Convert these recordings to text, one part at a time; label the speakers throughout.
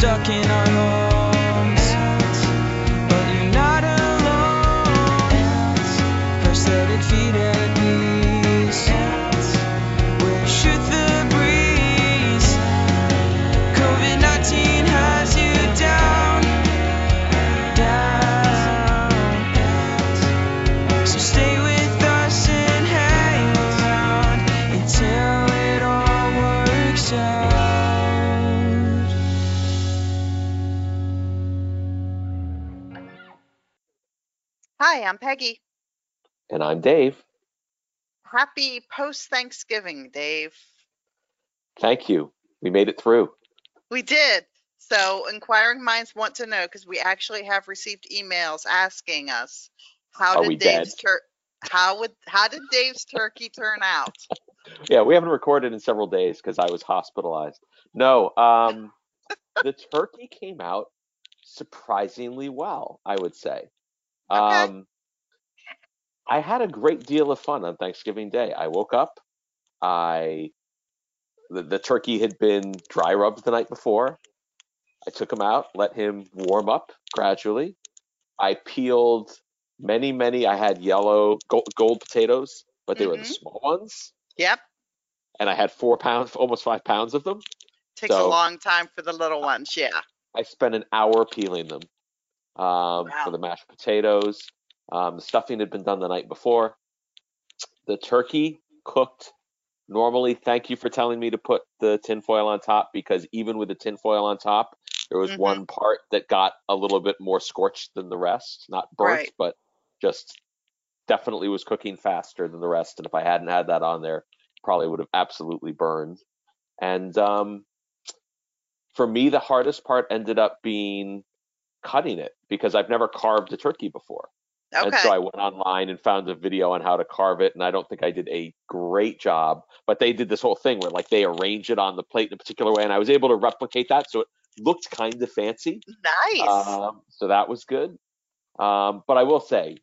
Speaker 1: stuck in our homes.
Speaker 2: Hi, I'm Peggy.
Speaker 3: And I'm Dave.
Speaker 2: Happy post Thanksgiving, Dave.
Speaker 3: Thank you. We made it through.
Speaker 2: We did. So, inquiring minds want to know because we actually have received emails asking us how
Speaker 3: Are
Speaker 2: did Dave's tur- how would how did Dave's turkey turn out?
Speaker 3: Yeah, we haven't recorded in several days because I was hospitalized. No, um, the turkey came out surprisingly well, I would say.
Speaker 2: Okay.
Speaker 3: Um, I had a great deal of fun on Thanksgiving Day. I woke up, I the, the turkey had been dry rubbed the night before. I took him out, let him warm up gradually. I peeled many, many. I had yellow gold, gold potatoes, but they were the
Speaker 2: Mhm.
Speaker 3: small ones.
Speaker 2: Yep.
Speaker 3: and I had four pounds, almost five pounds of them.
Speaker 2: Takes a long time for the little ones. Yeah.
Speaker 3: I spent an hour peeling them um,
Speaker 2: Wow.
Speaker 3: for the mashed potatoes. Um, the stuffing had been done the night before. The turkey cooked normally. Thank you for telling me to put the tinfoil on top because even with the tinfoil on top, there was
Speaker 2: Mhm.
Speaker 3: one part that got a little bit more scorched than the rest. Not burnt,
Speaker 2: Right.
Speaker 3: but just definitely was cooking faster than the rest. And if I hadn't had that on there, probably would have absolutely burned. And um, for me, the hardest part ended up being cutting it because I've never carved a turkey before. And so I went online and found a video on how to carve it, and I don't think I did a great job. But they did this whole thing where like they arrange it on the plate in a particular way, and I was able to replicate that, so it looked kind of fancy.
Speaker 2: nice.
Speaker 3: Um, so that was good. Um, but I will say,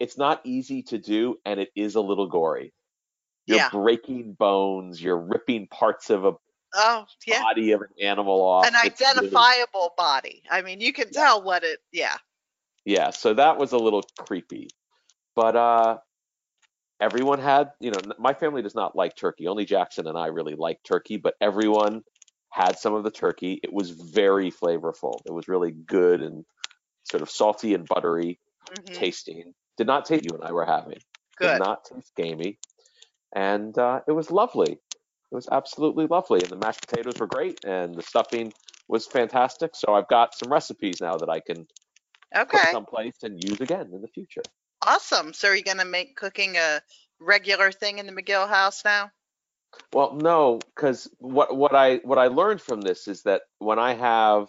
Speaker 3: it's not easy to do, and it is a little gory. You're
Speaker 2: Yeah.
Speaker 3: breaking bones, you're ripping parts of a
Speaker 2: oh, yeah.
Speaker 3: body of an animal off.
Speaker 2: An
Speaker 3: It's really-
Speaker 2: identifiable body. I mean, you can tell what it. Yeah.
Speaker 3: yeah so that was a little creepy but uh everyone had you know my family does not like turkey only jackson and i really like turkey but everyone had some of the turkey it was very flavorful it was really good and sort of salty and buttery
Speaker 2: Mhm.
Speaker 3: tasting did not taste you and i were having
Speaker 2: Good.
Speaker 3: did not taste gamey and uh, it was lovely it was absolutely lovely and the mashed potatoes were great and the stuffing was fantastic so i've got some recipes now that i can put someplace and use again in the future
Speaker 2: Awesome. So, are you going to make cooking a regular thing in the McGill house now?
Speaker 3: Well, no, because what what I what I learned from this is that when I have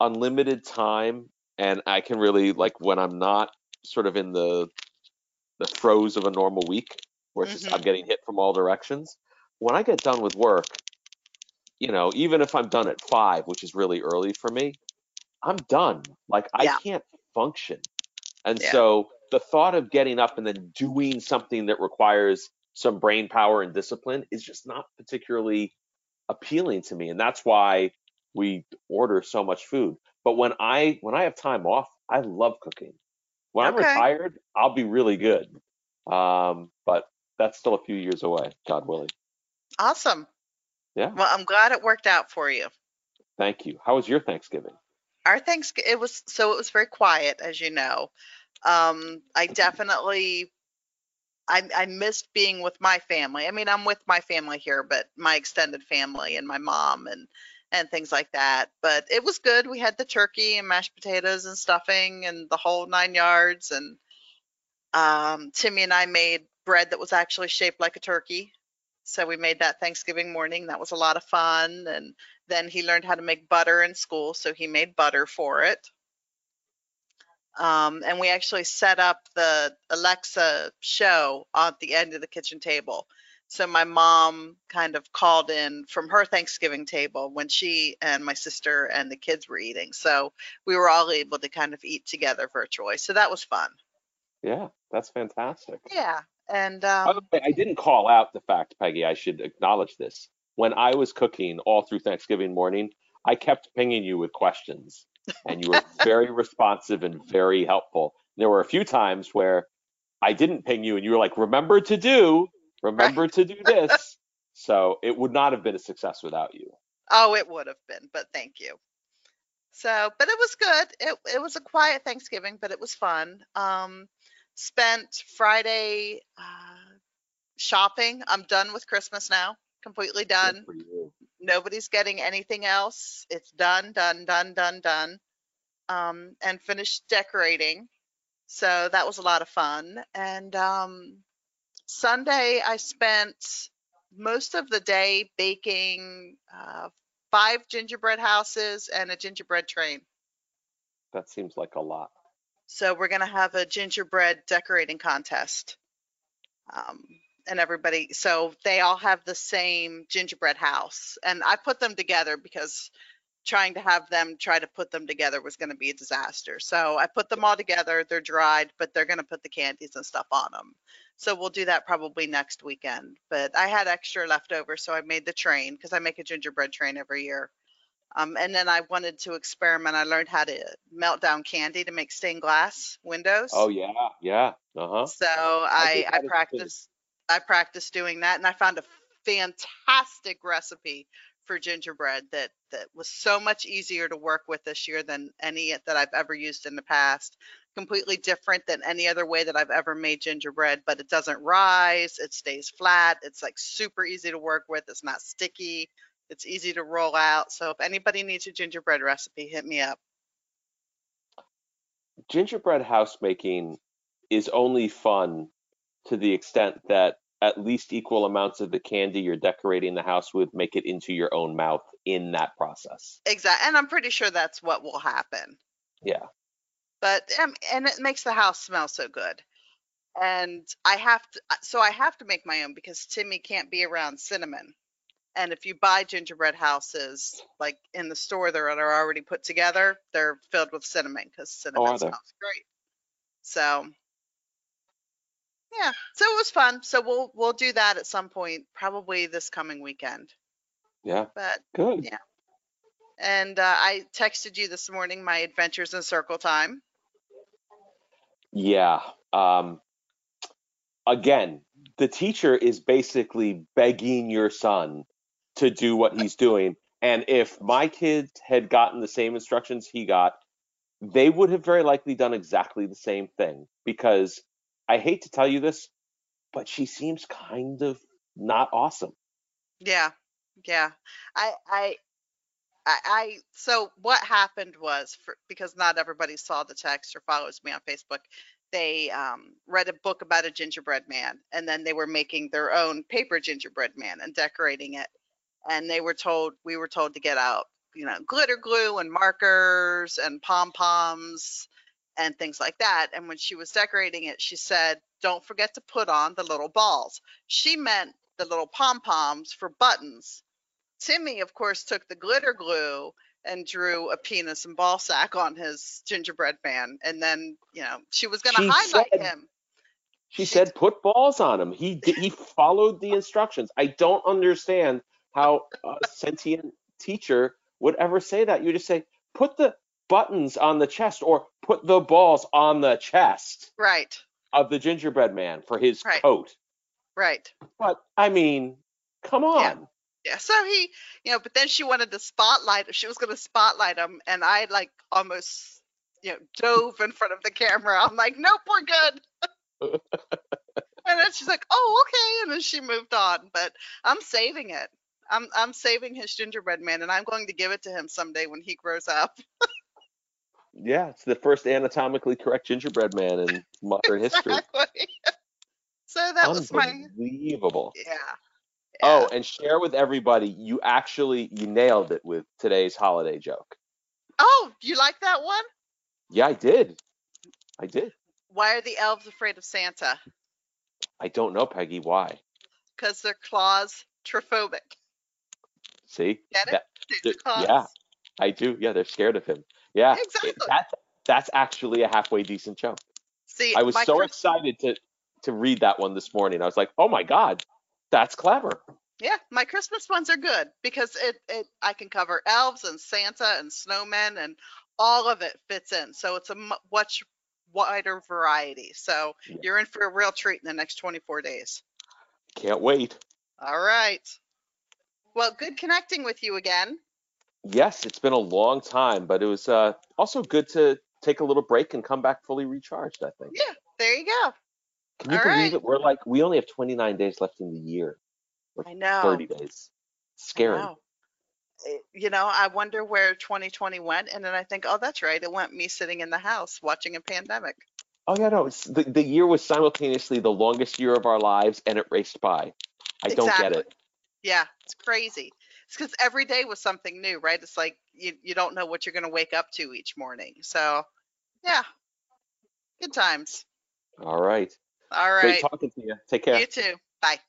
Speaker 3: unlimited time and I can really like when I'm not sort of in the the throes of a normal week where it's just I'm mm-hmm. getting hit from all directions, when I get done with work, you know, even if I'm done at five, which is really early for me, I'm done. Like I
Speaker 2: Yeah.
Speaker 3: can't function. And
Speaker 2: Yeah.
Speaker 3: so the thought of getting up and then doing something that requires some brain power and discipline is just not particularly appealing to me. And that's why we order so much food. But when I when I have time off, I love cooking. When I'm retired, I'll be really good. Um, but that's still a few years away, God willing.
Speaker 2: Awesome.
Speaker 3: Yeah.
Speaker 2: Well, I'm glad it worked out for you.
Speaker 3: Thank you. How was your Thanksgiving?
Speaker 2: Our Thanksgiving, it was so it was very quiet, as you know. Um, I definitely, I, I missed being with my family. I mean, I'm with my family here, but my extended family and my mom and and things like that. But it was good. We had the turkey and mashed potatoes and stuffing and the whole nine yards. And um, Timmy and I made bread that was actually shaped like a turkey. So we made that Thanksgiving morning. That was a lot of fun. And then he learned how to make butter in school, so he made butter for it. Um, and we actually set up the Alexa show at the end of the kitchen table. So my mom kind of called in from her Thanksgiving table when she and my sister and the kids were eating. So we were all able to kind of eat together virtually. So that was fun.
Speaker 3: Yeah, that's fantastic.
Speaker 2: Yeah. And
Speaker 3: By the
Speaker 2: um,
Speaker 3: way, I didn't call out the fact, Peggy. I should acknowledge this. When I was cooking all through Thanksgiving morning, I kept pinging you with questions, and you were very responsive and very helpful. There were a few times where I didn't ping you, and you were like, "Remember to do, remember to do this." So it would not have been a success without you.
Speaker 2: Oh, it would have been, but thank you. So, but it was good. It it was a quiet Thanksgiving, but it was fun. Um, spent Friday uh, shopping. I'm done with Christmas now. Completely done. Nobody's getting anything else. It's done, done, done, done, done. Um, and finished decorating. So that was a lot of fun. And um, Sunday, I spent most of the day baking uh, five gingerbread houses and a gingerbread train.
Speaker 3: That seems like a lot.
Speaker 2: So we're going to have a gingerbread decorating contest. Um, and everybody, so they all have the same gingerbread house. And I put them together because trying to have them try to put them together was going to be a disaster. So I put them all together. They're dried, but they're going to put the candies and stuff on them. So we'll do that probably next weekend. But I had extra left over, so I made the train because I make a gingerbread train every year. Um, and then I wanted to experiment. I learned how to melt down candy to make stained glass windows.
Speaker 3: Oh yeah, yeah. Uh huh.
Speaker 2: So I, I
Speaker 3: kid.
Speaker 2: practiced I practiced doing that and I found a fantastic recipe for gingerbread that that was so much easier to work with this year than any that I've ever used in the past. Completely different than any other way that I've ever made gingerbread, but it doesn't rise, it stays flat, it's like super easy to work with, it's not sticky, it's easy to roll out. So if anybody needs a gingerbread recipe, hit me up.
Speaker 3: gingerbread house making is only fun to the extent that at least equal amounts of the candy you're decorating the house with make it into your own mouth in that process.
Speaker 2: Exactly. And I'm pretty sure that's what will happen.
Speaker 3: Yeah.
Speaker 2: but um, and it makes the house smell so good and i have to so i have to make my own because timmy can't be around cinnamon and if you buy gingerbread houses like in the store that are already put together they're filled with cinnamon because cinnamon
Speaker 3: are they?
Speaker 2: smells great so yeah so it was fun so we'll we'll do that at some point probably this coming weekend
Speaker 3: Yeah.
Speaker 2: but
Speaker 3: Good.
Speaker 2: Yeah. and uh, i texted you this morning my adventures in circle time
Speaker 3: Yeah. Um, again, the teacher is basically begging your son to do what he's doing. And if my kids had gotten the same instructions he got, they would have very likely done exactly the same thing. Because I hate to tell you this, but she seems kind of not awesome.
Speaker 2: Yeah, yeah. I, I, I, I so what happened was for, because not everybody saw the text or follows me on Facebook, they um, read a book about a gingerbread man, and then they were making their own paper gingerbread man and decorating it. And they were told we were told to get out, you know, glitter glue and markers and pom poms and things like that. And when she was decorating it, she said, "Don't forget to put on the little balls." She meant the little pom poms for buttons. Timmy, of course, took the glitter glue and drew a penis and ball sack on his gingerbread man. And then, you know, she was going to highlight
Speaker 3: said-
Speaker 2: him.
Speaker 3: She
Speaker 2: She-
Speaker 3: said put balls on him. He he followed the instructions. I don't understand how a sentient teacher would ever say that. You just say put the buttons on the chest or put the balls on the chest
Speaker 2: Right,
Speaker 3: of the gingerbread man for his
Speaker 2: Right.
Speaker 3: coat.
Speaker 2: right.
Speaker 3: But I mean, come on.
Speaker 2: Yeah. So he, you know, but then she wanted to spotlight, she was going to spotlight him. And I like almost, you know, dove in front of the camera. I'm like, nope, we're good. and then she's like, oh, okay. And then she moved on. But I'm saving it. I'm I'm saving his gingerbread man, and I'm going to give it to him someday when he grows up.
Speaker 3: Yeah, it's the first anatomically correct gingerbread man in modern history.
Speaker 2: So that was my
Speaker 3: Unbelievable.
Speaker 2: yeah.
Speaker 3: Oh, and share with everybody, you actually you nailed it with today's holiday joke.
Speaker 2: Oh, you like that one?
Speaker 3: Yeah, I did. I did.
Speaker 2: Why are the elves afraid of Santa?
Speaker 3: I don't know, Peggy, why.
Speaker 2: Because they're claustrophobic.
Speaker 3: See?
Speaker 2: Get it?
Speaker 3: That-
Speaker 2: They're
Speaker 3: th-
Speaker 2: claws.
Speaker 3: yeah, I do. Yeah, they're scared of him. Yeah.
Speaker 2: Exactly.
Speaker 3: that's that's actually a halfway decent joke.
Speaker 2: See,
Speaker 3: I was so
Speaker 2: Chris-
Speaker 3: excited to to read that one this morning. I was like, "Oh my god, that's clever."
Speaker 2: Yeah, my Christmas ones are good because it, it I can cover elves and Santa and snowmen and all of it fits in. So it's a much wider variety. So
Speaker 3: Yeah.
Speaker 2: you're in for a real treat in the next 24 days.
Speaker 3: Can't wait.
Speaker 2: All right. Well, good connecting with you again.
Speaker 3: Yes, it's been a long time, but it was uh, also good to take a little break and come back fully recharged. I think.
Speaker 2: Yeah, there you go.
Speaker 3: Can you
Speaker 2: all
Speaker 3: believe
Speaker 2: right.
Speaker 3: it? We're like we only have 29 days left in the year.
Speaker 2: I know.
Speaker 3: 30 days. Scary.
Speaker 2: Wow. Eh, You know, I wonder where 2020 went, and then I think, oh, that's right, it went me sitting in the house watching a pandemic.
Speaker 3: Oh yeah, no. It's, the the year was simultaneously the longest year of our lives, and it raced by. I don't get it.
Speaker 2: Yeah, it's crazy. It's because every day was something new, right? It's like you, you don't know what you're going to wake up to each morning. So, yeah, good times.
Speaker 3: All right.
Speaker 2: All right.
Speaker 3: Great talking to you. Take care.
Speaker 2: You too. Bye.